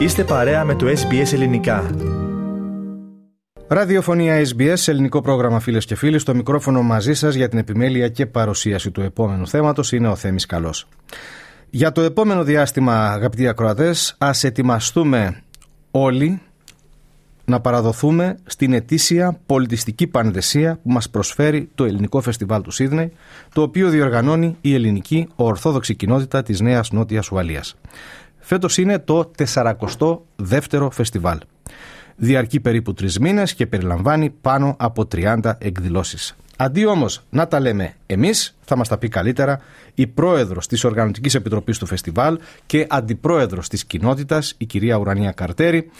Είστε παρέα με το SBS Ελληνικά. Ραδιοφωνία SBS, ελληνικό πρόγραμμα φίλες και φίλοι. Στο μικρόφωνο μαζί σας για την επιμέλεια και παρουσίαση του επόμενου θέματος είναι ο Θέμης Καλός. Για το επόμενο διάστημα, αγαπητοί ακροατές, ας ετοιμαστούμε όλοι να παραδοθούμε στην ετήσια πολιτιστική πανδεσία που μας προσφέρει το Ελληνικό Φεστιβάλ του Σίδνεϊ, το οποίο διοργανώνει η ελληνική ορθόδοξη κοινότητα της Νέας Νότιας Ουαλίας. Φέτος είναι το 42ο φεστιβάλ. Διαρκεί περίπου τρεις μήνες και περιλαμβάνει πάνω από 30 εκδηλώσεις. Αντί όμως να τα λέμε εμείς, θα μας τα πει καλύτερα η πρόεδρος της Οργανωτικής Επιτροπής του Φεστιβάλ και αντιπρόεδρος της κοινότητας, η κυρία Ουρανία Καρτέρη,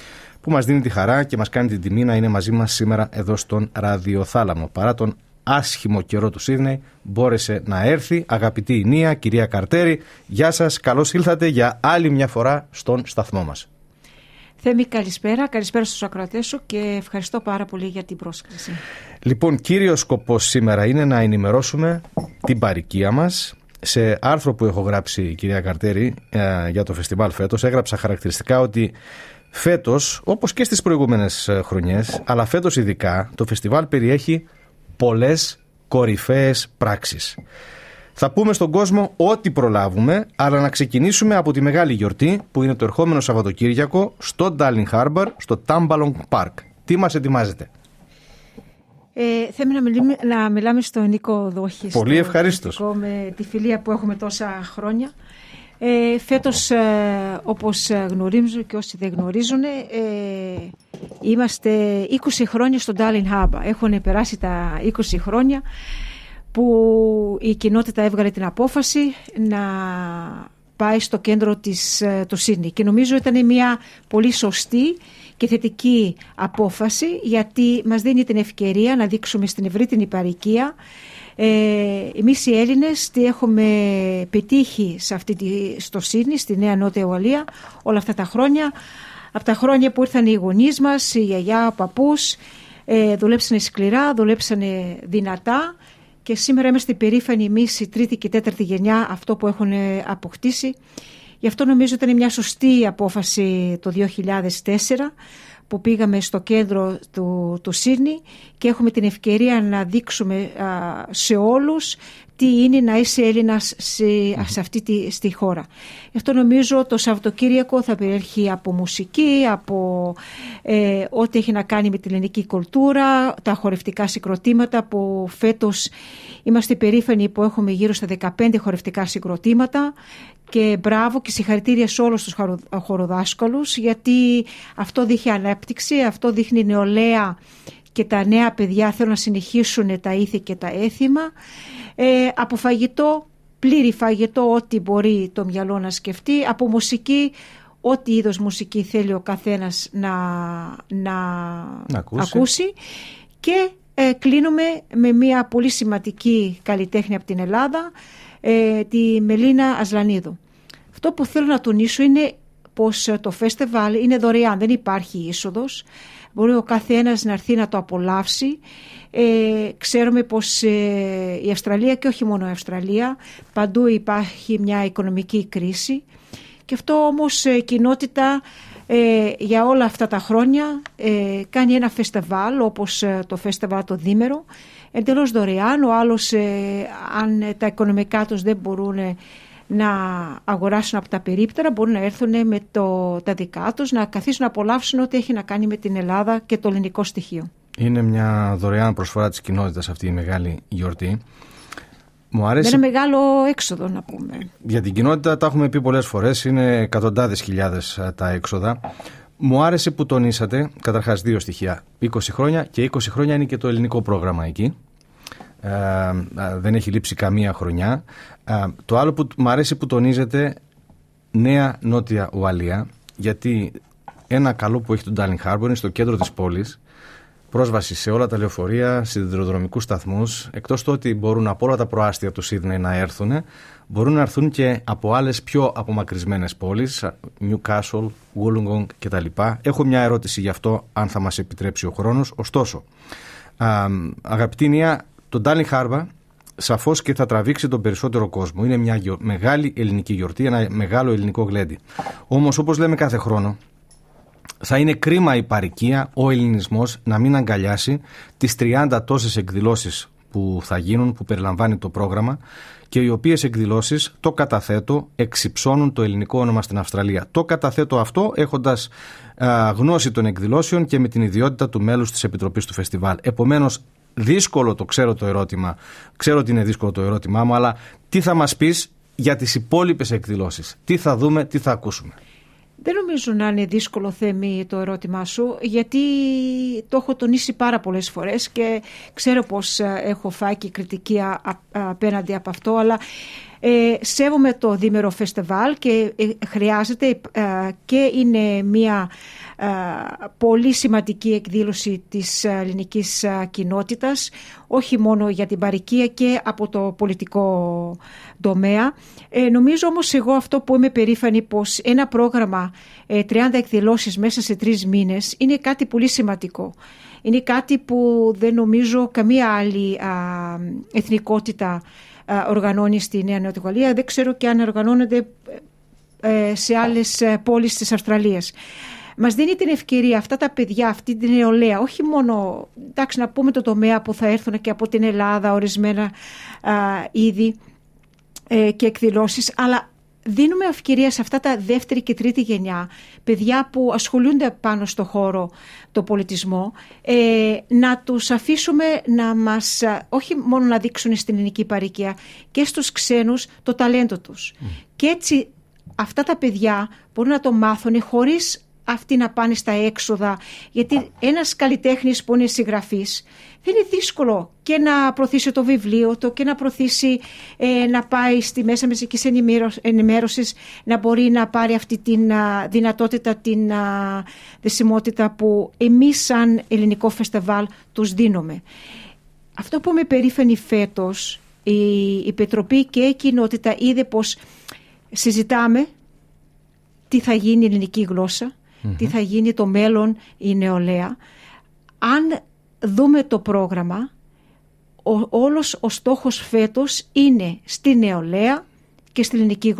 που μας δίνει τη χαρά και μας κάνει την τιμή να είναι μαζί μας σήμερα εδώ στον Ραδιοθάλαμο. Παρά τον άσχημο καιρό του Σίδνεϊ, μπόρεσε να έρθει. Αγαπητή Ινία, κυρία Καρτέρη, γεια σας. Καλώς ήλθατε για άλλη μια φορά στον σταθμό μας. Θέμη, καλησπέρα. Καλησπέρα στους ακροατές σου και ευχαριστώ πάρα πολύ για την πρόσκληση. Λοιπόν, κύριο σκοπός σήμερα είναι να ενημερώσουμε την παροικία μας. Σε άρθρο που έχω γράψει η κυρία Καρτέρη ε, για το φεστιβάλ φέτος έγραψα χαρακτηριστικά ότι φέτος, όπως και στις προηγούμενες ε, χρονιές, αλλά φέτος ειδικά, το φεστιβάλ περιέχει πολλές κορυφαίες πράξεις. Θα πούμε στον κόσμο ό,τι προλάβουμε, αλλά να ξεκινήσουμε από τη μεγάλη γιορτή που είναι το ερχόμενο Σαββατοκύριακο στο Darling Harbor, στο Tambalong Park. Τι μας ετοιμάζετε; Ε, θέλουμε να, μιλάμε, να μιλάμε στο Νίκο Δόχης. Πολύ ευχαρίστως. Με τη φιλία που έχουμε τόσα χρόνια. Ε, φέτος, ε, όπως γνωρίζουν και όσοι δεν γνωρίζουν, ε, είμαστε 20 χρόνια στο Darling Harbor. Έχουν περάσει τα 20 χρόνια που η κοινότητα έβγαλε την απόφαση να πάει στο κέντρο της, ε, το Σίδνη και νομίζω ήταν μια πολύ σωστή και θετική απόφαση γιατί μας δίνει την ευκαιρία να δείξουμε στην ευρύτερη παροικία ε, εμείς οι Έλληνες τι έχουμε πετύχει σε αυτή τη, στο Σίδνη, στη Νέα Νότια Ουαλία όλα αυτά τα χρόνια από τα χρόνια που ήρθαν οι γονείς μας, η γιαγιά, ο παππούς ε, δουλέψανε σκληρά, δουλέψανε δυνατά και σήμερα είμαστε περήφανοι εμείς η τρίτη και τέταρτη γενιά αυτό που έχουν αποκτήσει. Γι' αυτό νομίζω ήταν μια σωστή απόφαση το 2004 που πήγαμε στο κέντρο του, του Σύρνη και έχουμε την ευκαιρία να δείξουμε σε όλους τι είναι να είσαι Έλληνας σε, σε αυτή τη στη χώρα. Γι' αυτό νομίζω το Σαββατοκύριακο θα περιέχει από μουσική, από ε, ό,τι έχει να κάνει με την ελληνική κουλτούρα, τα χορευτικά συγκροτήματα που φέτος είμαστε περήφανοι που έχουμε γύρω στα 15 χορευτικά συγκροτήματα και μπράβο και συγχαρητήρια σε όλους τους χοροδάσκαλους γιατί αυτό δείχνει ανέπτυξη, αυτό δείχνει νεολαία και τα νέα παιδιά θέλουν να συνεχίσουν τα ήθη και τα έθιμα. Ε, από φαγητό, πλήρη φαγητό, ό,τι μπορεί το μυαλό να σκεφτεί. Από μουσική, ό,τι είδος μουσική θέλει ο καθένας να, να, ακούσει. Και ε, κλείνουμε με μια πολύ σημαντική καλλιτέχνη από την Ελλάδα, ε, τη Μελίνα Ασλανίδου. Αυτό που θέλω να τονίσω είναι πως το φεστιβάλ είναι δωρεάν, δεν υπάρχει είσοδος μπορεί ο καθένας να έρθει να το απολαύσει. Ε, ξέρουμε πως ε, η Αυστραλία και όχι μόνο η Αυστραλία παντού υπάρχει μια οικονομική κρίση. Και αυτό όμως η κοινότητα ε, για όλα αυτά τα χρόνια ε, κάνει ένα φεστεβάλ όπως το φεστεβάλ το Δήμερο. Εντελώς δωρεάν, ο άλλος αν τα οικονομικά τους δεν μπορούν να αγοράσουν από τα περίπτερα, μπορούν να έρθουν με το, τα δικά τους, να καθίσουν να απολαύσουν ό,τι έχει να κάνει με την Ελλάδα και το ελληνικό στοιχείο. Είναι μια δωρεάν προσφορά της κοινότητας αυτή η μεγάλη γιορτή. Μου αρέσει... Με ένα μεγάλο έξοδο να πούμε. Για την κοινότητα τα έχουμε πει πολλές φορές, είναι εκατοντάδες χιλιάδες ε, τα έξοδα. Μου άρεσε που τονίσατε, καταρχάς δύο στοιχεία, 20 χρόνια και 20 χρόνια είναι και το ελληνικό πρόγραμμα εκεί. Ε, ε, δεν έχει λείψει καμία χρονιά. Ε, το άλλο που μου αρέσει που τονίζεται νέα νότια Ουαλία γιατί ένα καλό που έχει το Darling Harbour είναι στο κέντρο της πόλης πρόσβαση σε όλα τα λεωφορεία, σιδηροδρομικούς σταθμούς εκτός του ότι μπορούν από όλα τα προάστια του Σίδνεϊ να έρθουν μπορούν να έρθουν και από άλλες πιο απομακρυσμένες πόλεις Newcastle, Wollongong κτλ. Έχω μια ερώτηση γι' αυτό αν θα μας επιτρέψει ο χρόνος ωστόσο αγαπητή Νία το Darling Harbour σαφώς και θα τραβήξει τον περισσότερο κόσμο. Είναι μια μεγάλη ελληνική γιορτή, ένα μεγάλο ελληνικό γλέντι. Όμως, όπως λέμε κάθε χρόνο, θα είναι κρίμα η παρικία, ο ελληνισμός να μην αγκαλιάσει τις 30 τόσες εκδηλώσεις που θα γίνουν, που περιλαμβάνει το πρόγραμμα και οι οποίες εκδηλώσεις, το καταθέτω, εξυψώνουν το ελληνικό όνομα στην Αυστραλία. Το καταθέτω αυτό έχοντας γνώση των εκδηλώσεων και με την ιδιότητα του μέλους της Επιτροπής του Φεστιβάλ. Επομένως, δύσκολο το ξέρω το ερώτημα, ξέρω ότι είναι δύσκολο το ερώτημά μου, αλλά τι θα μας πεις για τις υπόλοιπες εκδηλώσεις; Τι θα δούμε, τι θα ακούσουμε; Δεν νομίζω να είναι δύσκολο θέμη το ερώτημά σου, γιατί το έχω τονίσει πάρα πολλές φορές και ξέρω πως ε, έχω φάει και κριτική απέναντι από αυτό, αλλά ε, σέβομαι το Δήμερο Φεστεβάλ και ε, χρειάζεται ε, και είναι μια πολύ σημαντική εκδήλωση της ελληνικής κοινότητας όχι μόνο για την παροικία και από το πολιτικό τομέα. Ε, νομίζω όμως εγώ αυτό που είμαι περήφανη πως ένα πρόγραμμα 30 εκδηλώσεις μέσα σε τρεις μήνες είναι κάτι πολύ σημαντικό. Είναι κάτι που δεν νομίζω καμία άλλη εθνικότητα οργανώνει στη Νέα Νοτιογαλλία. Δεν ξέρω και αν οργανώνεται ε, σε άλλες ε, πόλεις της Αυστραλίας. Μας δίνει την ευκαιρία αυτά τα παιδιά, αυτή την νεολαία, όχι μόνο, εντάξει να πούμε το τομέα που θα έρθουν και από την Ελλάδα ορισμένα είδη ε, και εκδηλώσεις, αλλά δίνουμε ευκαιρία σε αυτά τα δεύτερη και τρίτη γενιά, παιδιά που ασχολούνται πάνω στο χώρο το πολιτισμό, ε, να τους αφήσουμε να μας, όχι μόνο να δείξουν στην ελληνική παροικία, και στους ξένους το ταλέντο τους. Και έτσι αυτά τα παιδιά μπορούν να το μάθουν χωρίς αυτοί να πάνε στα έξοδα. Γιατί ένας καλλιτέχνης που είναι συγγραφής δεν είναι δύσκολο και να προωθήσει το βιβλίο του και να προωθήσει ε, να πάει στη μέσα μεσικής ενημέρωσης να μπορεί να πάρει αυτή τη δυνατότητα, την δεσιμότητα που εμείς σαν ελληνικό φεστεβάλ τους δίνουμε. Αυτό που με περήφανη φέτος η, η Πετροπή και η κοινότητα είδε πως συζητάμε τι θα γίνει η ελληνική γλώσσα, τι θα γίνει το μέλλον η νεολαία. Αν δούμε το πρόγραμμα, ο, όλος ο στόχος φέτος είναι στη νεολαία και στη ελληνική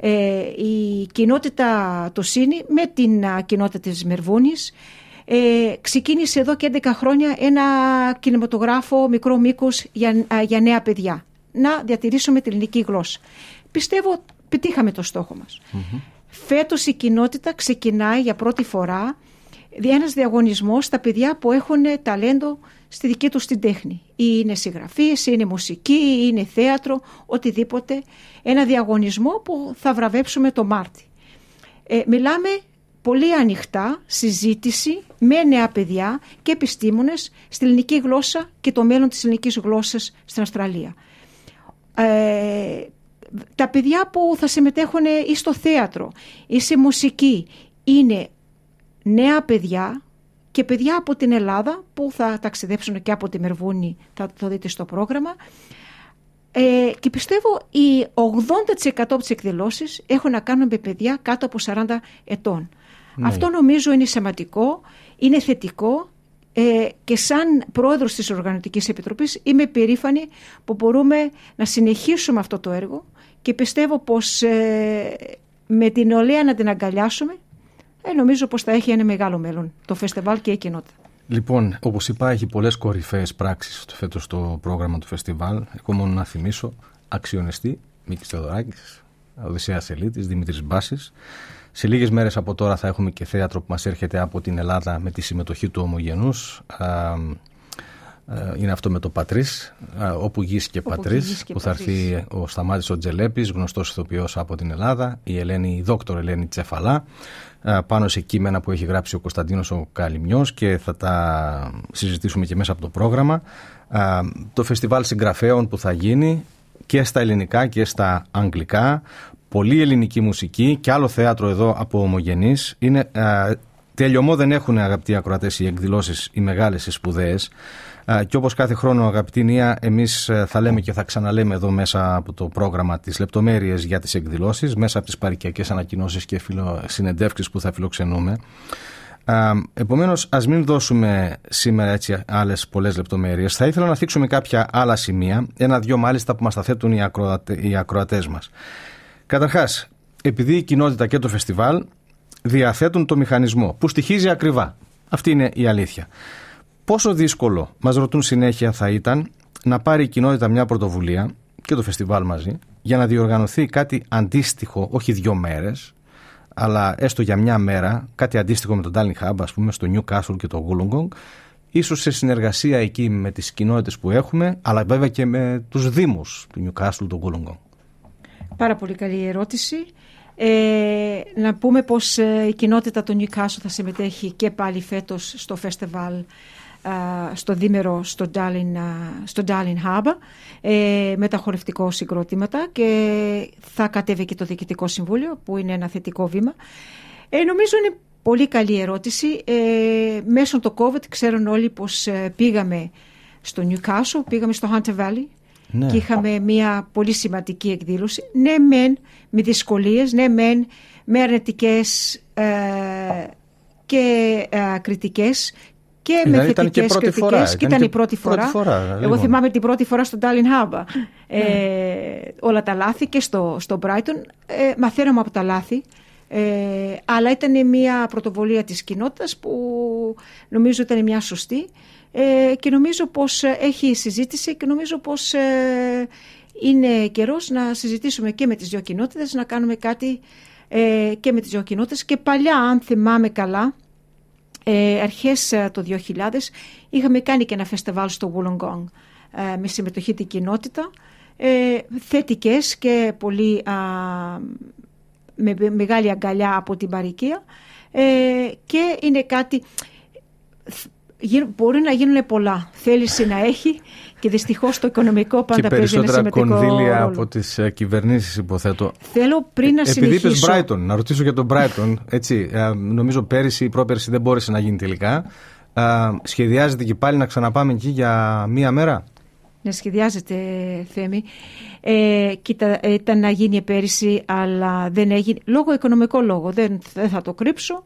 ε, η κοινότητα το ΣΥΝΗ με την κοινότητα της Μερβούνης ε, ξεκίνησε εδώ και 11 χρόνια ένα κινηματογράφο μικρό μήκος για, για νέα παιδιά. Να διατηρήσουμε την ελληνική γλώσσα. Πιστεύω πετύχαμε το στόχο μας. Φέτος η κοινότητα ξεκινάει για πρώτη φορά ένας διαγωνισμός στα παιδιά που έχουν ταλέντο στη δική τους την τέχνη. Ή είναι συγγραφείς, ή είναι μουσική, ή είναι θέατρο, οτιδήποτε. Ένα διαγωνισμό που θα βραβεύσουμε το Μάρτι. Ε, μιλάμε πολύ ανοιχτά, συζήτηση με νέα παιδιά και επιστήμονες στη ελληνική γλώσσα και το μέλλον της ελληνικής γλώσσας στην Αυστραλία. Ε, τα παιδιά που θα συμμετέχουν ή στο θέατρο ή σε μουσική είναι νέα παιδιά και παιδιά από την Ελλάδα που θα ταξιδέψουν και από τη Μερβούνη, θα το δείτε στο πρόγραμμα. Ε, και πιστεύω οι 80% από τις εκδηλώσεις έχουν να κάνουν με παιδιά κάτω από 40 ετών. Ναι. Αυτό νομίζω είναι σημαντικό, είναι θετικό ε, και σαν πρόεδρος της Οργανωτικής Επιτροπής είμαι περήφανη που μπορούμε να συνεχίσουμε αυτό το έργο και πιστεύω πως ε, με την νεολαία να την αγκαλιάσουμε ε, νομίζω πως θα έχει ένα μεγάλο μέλλον το φεστιβάλ και η κοινότητα. Λοιπόν, όπως είπα, έχει πολλές κορυφαίες πράξεις φέτος το πρόγραμμα του φεστιβάλ. Εγώ μόνο να θυμίσω αξιονιστή Μίκης Θεοδωράκης, Οδυσσέας Ελίτη, Δημήτρης Μπάσης. Σε λίγες μέρες από τώρα θα έχουμε και θέατρο που μας έρχεται από την Ελλάδα με τη συμμετοχή του Ομογενούς. Ε, είναι αυτό με το Πατρίς, όπου γης και Πατρίς, που θα έρθει ο Σταμάτης ο Τζελέπης, γνωστός ηθοποιός από την Ελλάδα, η, Ελένη, η δόκτωρ Ελένη Τσεφαλά, πάνω σε κείμενα που έχει γράψει ο Κωνσταντίνος ο Καλυμιός και θα τα συζητήσουμε και μέσα από το πρόγραμμα. Το φεστιβάλ συγγραφέων που θα γίνει και στα ελληνικά και στα αγγλικά, πολύ ελληνική μουσική και άλλο θέατρο εδώ από ομογενείς. Είναι, τελειωμό δεν έχουν αγαπητοί ακροατές οι εκδηλώσεις οι μεγάλες οι σπουδαίες. Και όπως κάθε χρόνο αγαπητή Νία, εμείς ε, θα λέμε και θα ξαναλέμε εδώ μέσα από το πρόγραμμα τις λεπτομέρειες για τις εκδηλώσεις, μέσα από τις παρικιακές ανακοινώσεις και συνεντεύξεις που θα φιλοξενούμε. Επομένως, ας μην δώσουμε σήμερα έτσι άλλες πολλές λεπτομέρειες. Θα ήθελα να θίξουμε κάποια άλλα σημεία, ένα-δυο μάλιστα που μας τα θέτουν οι, ακροατε, οι ακροατές μας. Καταρχάς, επειδή η κοινότητα και το φεστιβάλ διαθέτουν το μηχανισμό που στοιχίζει ακριβά. Αυτή είναι η αλήθεια. Πόσο δύσκολο, μας ρωτούν συνέχεια, θα ήταν να πάρει η κοινότητα μια πρωτοβουλία και το φεστιβάλ μαζί για να διοργανωθεί κάτι αντίστοιχο, όχι δύο μέρες, αλλά έστω για μια μέρα, κάτι αντίστοιχο με τον Darling Hub, ας πούμε, στο Newcastle και το Wollongong, ίσως σε συνεργασία εκεί με τις κοινότητες που έχουμε, αλλά βέβαια και με τους δήμους του Newcastle, του Wollongong. Πάρα πολύ καλή ερώτηση. Ε, να πούμε πως ε, η κοινότητα του Newcastle θα συμμετέχει και πάλι φέτος στο φεστιβάλ στο δίμερο στο Darling, στο Darling Hub ε, με τα χορευτικό συγκρότηματα και θα κατέβει και το Διοικητικό Συμβούλιο που είναι ένα θετικό βήμα. Ε, νομίζω είναι πολύ καλή ερώτηση. Ε, μέσω το COVID ξέρουν όλοι πως ε, πήγαμε στο Newcastle, πήγαμε στο Hunter Valley ναι. και είχαμε μια πολύ σημαντική εκδήλωση. Ναι μεν με δυσκολίες, ναι μεν με αρνητικές ε, και ε, κριτικές και δηλαδή με θετικές κριτικές. Και ήταν, η πρώτη φορά. Εγώ λοιπόν. θυμάμαι την πρώτη φορά στο Ντάλιν Χάμπα. Ε, όλα τα λάθη και στο, στο Brighton. Ε, μαθαίναμε από τα λάθη. Ε, αλλά ήταν μια πρωτοβολία της κοινότητας που νομίζω ήταν μια σωστή ε, και νομίζω πως έχει συζήτηση και νομίζω πως ε, είναι καιρός να συζητήσουμε και με τις δύο κοινότητες να κάνουμε κάτι ε, και με τις δύο κοινότητες και παλιά αν θυμάμαι καλά ε, αρχές ε, το 2000 είχαμε κάνει και ένα φεστεβάλ στο Wollongong ε, με συμμετοχή την κοινότητα ε, θετικές και πολύ με μεγάλη αγκαλιά από την παροικία ε, και είναι κάτι μπορεί να γίνουν πολλά θέληση να έχει και δυστυχώς το οικονομικό πάντα παίζει ένα σημαντικό ρόλο. Και περισσότερα κονδύλια από τις ε, κυβερνήσεις, υποθέτω. Θέλω πριν να ε, συνεχίσω. Επειδή είπες Brighton, να ρωτήσω για τον Brighton. Έτσι, ε, νομίζω πέρυσι ή πρόπερσι δεν μπόρεσε να γίνει τελικά. σχεδιάζεται και πάλι να ξαναπάμε εκεί για μία μέρα; Ναι, σχεδιάζεται, Θέμη. Ε, κοίτα, ήταν να γίνει πέρυσι, αλλά δεν έγινε. Λόγω οικονομικό λόγο, δεν, δεν θα το κρύψω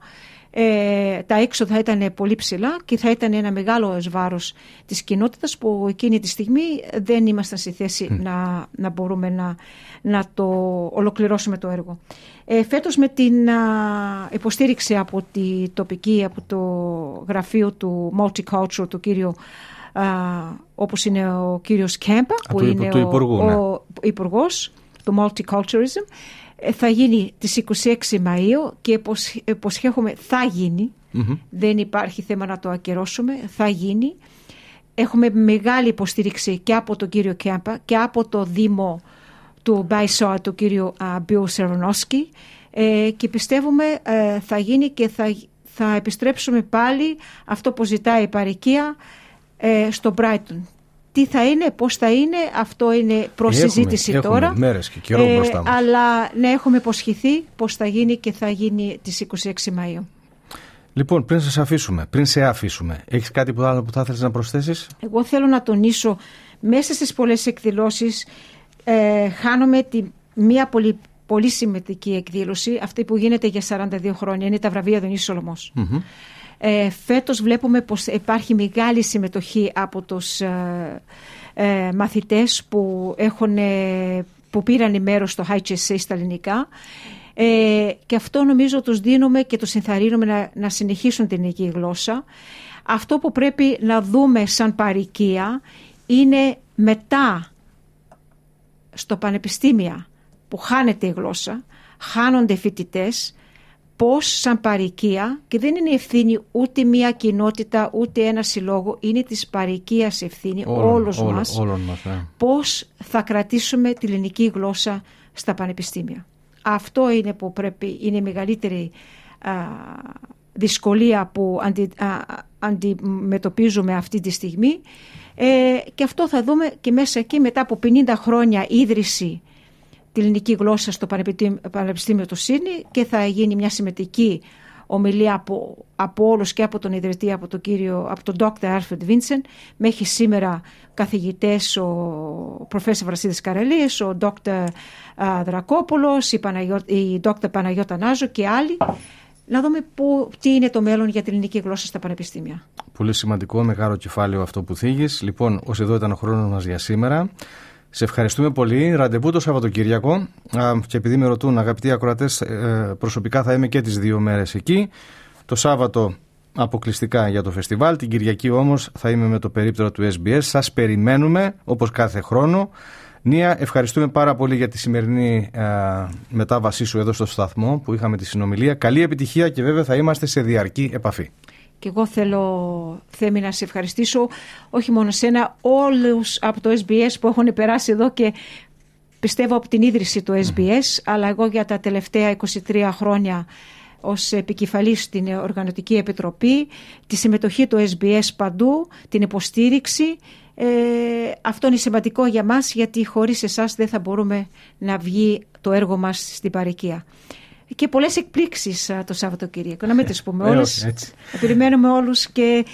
ε, τα έξοδα θα ήταν πολύ ψηλά και θα ήταν ένα μεγάλο βάρος της κοινότητας που εκείνη τη στιγμή δεν ήμασταν στη θέση να, να μπορούμε να, να το ολοκληρώσουμε το έργο. Ε, φέτος με την α, υποστήριξη από τη τοπική, από το γραφείο του Multicultural, του κύριου α, όπως είναι ο κύριος Κέμπα, που είναι του υπουργού, ο, ναι. ο υπουργός του Multiculturalism, ε, θα γίνει τις 26 Μαΐου και υποσχέχομαι θα γινει Δεν υπάρχει θέμα να το ακυρώσουμε. Θα γίνει. Έχουμε μεγάλη υποστήριξη και από τον κύριο Κέμπα και από το Δήμο του Μπάισοα, του κύριο Μπιου Σερονόσκι ε, και πιστεύουμε ε, θα γίνει και θα, θα επιστρέψουμε πάλι αυτό που ζητάει η παροικία στο Brighton τι θα είναι, πώς θα είναι, αυτό είναι προς συζήτηση έχουμε τώρα. μέρες και καιρό ε, μπροστά μας. Αλλά ναι, έχουμε υποσχεθεί πώς θα γίνει και θα γίνει τις 26 Μαΐου. Λοιπόν, πριν σε αφήσουμε, πριν σε αφήσουμε, έχεις κάτι που άλλο που θα ήθελες να προσθέσεις; Εγώ θέλω να τονίσω, μέσα στις πολλές εκδηλώσεις ε, χάνομαι τη, μία πολύ, πολύ σημαντική εκδήλωση, αυτή που γίνεται για 42 χρόνια, είναι τα βραβεία Δονής Σολομός. Ε, φέτος βλέπουμε πως υπάρχει μεγάλη συμμετοχή από τους ε, ε μαθητές που, έχουν, ε, που πήραν μέρος στο HSC στα ελληνικά ε, και αυτό νομίζω τους δίνουμε και τους ενθαρρύνουμε να, να συνεχίσουν την ελληνική γλώσσα. Αυτό που πρέπει να δούμε σαν παροικία είναι μετά στο πανεπιστήμια που χάνεται η γλώσσα, χάνονται φοιτητές, πώς σαν παροικία και δεν είναι ευθύνη ούτε μια κοινότητα ούτε ένα συλλόγο είναι της παροικίας ευθύνη όλων, όλος όλων, μας, όλων μας ναι. πώς θα κρατήσουμε τη ελληνική γλώσσα στα πανεπιστήμια. Αυτό είναι που πρέπει, είναι η μεγαλύτερη α, δυσκολία που αντι, αντιμετωπίζουμε αυτή τη στιγμή ε, και αυτό θα δούμε και μέσα εκεί μετά από 50 χρόνια ίδρυση τη ελληνική γλώσσα στο Πανεπιστήμιο του Σύνη και θα γίνει μια συμμετική ομιλία από, από όλους και από τον ιδρυτή, από τον κύριο, από τον Dr. Alfred Vincent, μέχρι σήμερα καθηγητές ο προφέσορ Βρασίδης Καρελής, ο Dr. Δρακόπουλος, η, Παναγιώ, η Dr. Παναγιώτα Νάζο και άλλοι, να δούμε που, τι είναι το μέλλον για την ελληνική γλώσσα στα πανεπιστήμια. Πολύ σημαντικό, μεγάλο κεφάλαιο αυτό που θίγεις. Λοιπόν, ως εδώ ήταν ο χρόνος μας για σήμερα. Σε ευχαριστούμε πολύ. Ραντεβού το Σαββατοκύριακο. Και επειδή με ρωτούν αγαπητοί ακροατές, ε, προσωπικά θα είμαι και τις δύο μέρες εκεί. Το Σάββατο αποκλειστικά για το φεστιβάλ. Την Κυριακή όμως θα είμαι με το περίπτερο του SBS. Σας περιμένουμε όπως κάθε χρόνο. Νία, ευχαριστούμε πάρα πολύ για τη σημερινή ε, μετάβασή σου εδώ στο σταθμό που είχαμε τη συνομιλία. Καλή επιτυχία και βέβαια θα είμαστε σε διαρκή επαφή. Και εγώ θέλω, Θέμη, να σε ευχαριστήσω όχι μόνο σένα, όλους από το SBS που έχουν περάσει εδώ και πιστεύω από την ίδρυση του SBS, αλλά εγώ για τα τελευταία 23 χρόνια ως επικεφαλής στην Οργανωτική Επιτροπή, τη συμμετοχή του SBS παντού, την υποστήριξη. Ε, αυτό είναι σημαντικό για μας γιατί χωρίς εσάς δεν θα μπορούμε να βγει το έργο μας στην παροικία και πολλές εκπλήξεις το Σαββατοκύριακο. Να μην τις πούμε ε, όλες. Περιμένουμε όλους και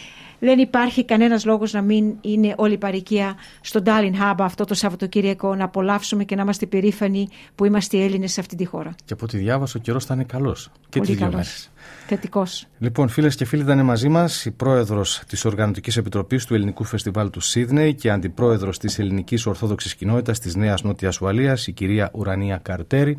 δεν υπάρχει κανένας λόγος να μην είναι όλη η παροικία στο Ντάλιν Χάμπα αυτό το Σαββατοκύριακο να απολαύσουμε και να είμαστε περήφανοι που είμαστε Έλληνες σε αυτή τη χώρα. Και από ό,τι διάβασα ο καιρός θα είναι καλός. Και Πολύ καλός. Θετικός. Λοιπόν, φίλες και φίλοι, ήταν μαζί μας η πρόεδρος της Οργανωτικής Επιτροπής του Ελληνικού Φεστιβάλ του Σίδνεϊ και αντιπρόεδρος της Ελληνικής Ορθόδοξης Κοινότητας της Νέας Νότιας Ουαλίας, η κυρία Ουρανία Καρτέρη.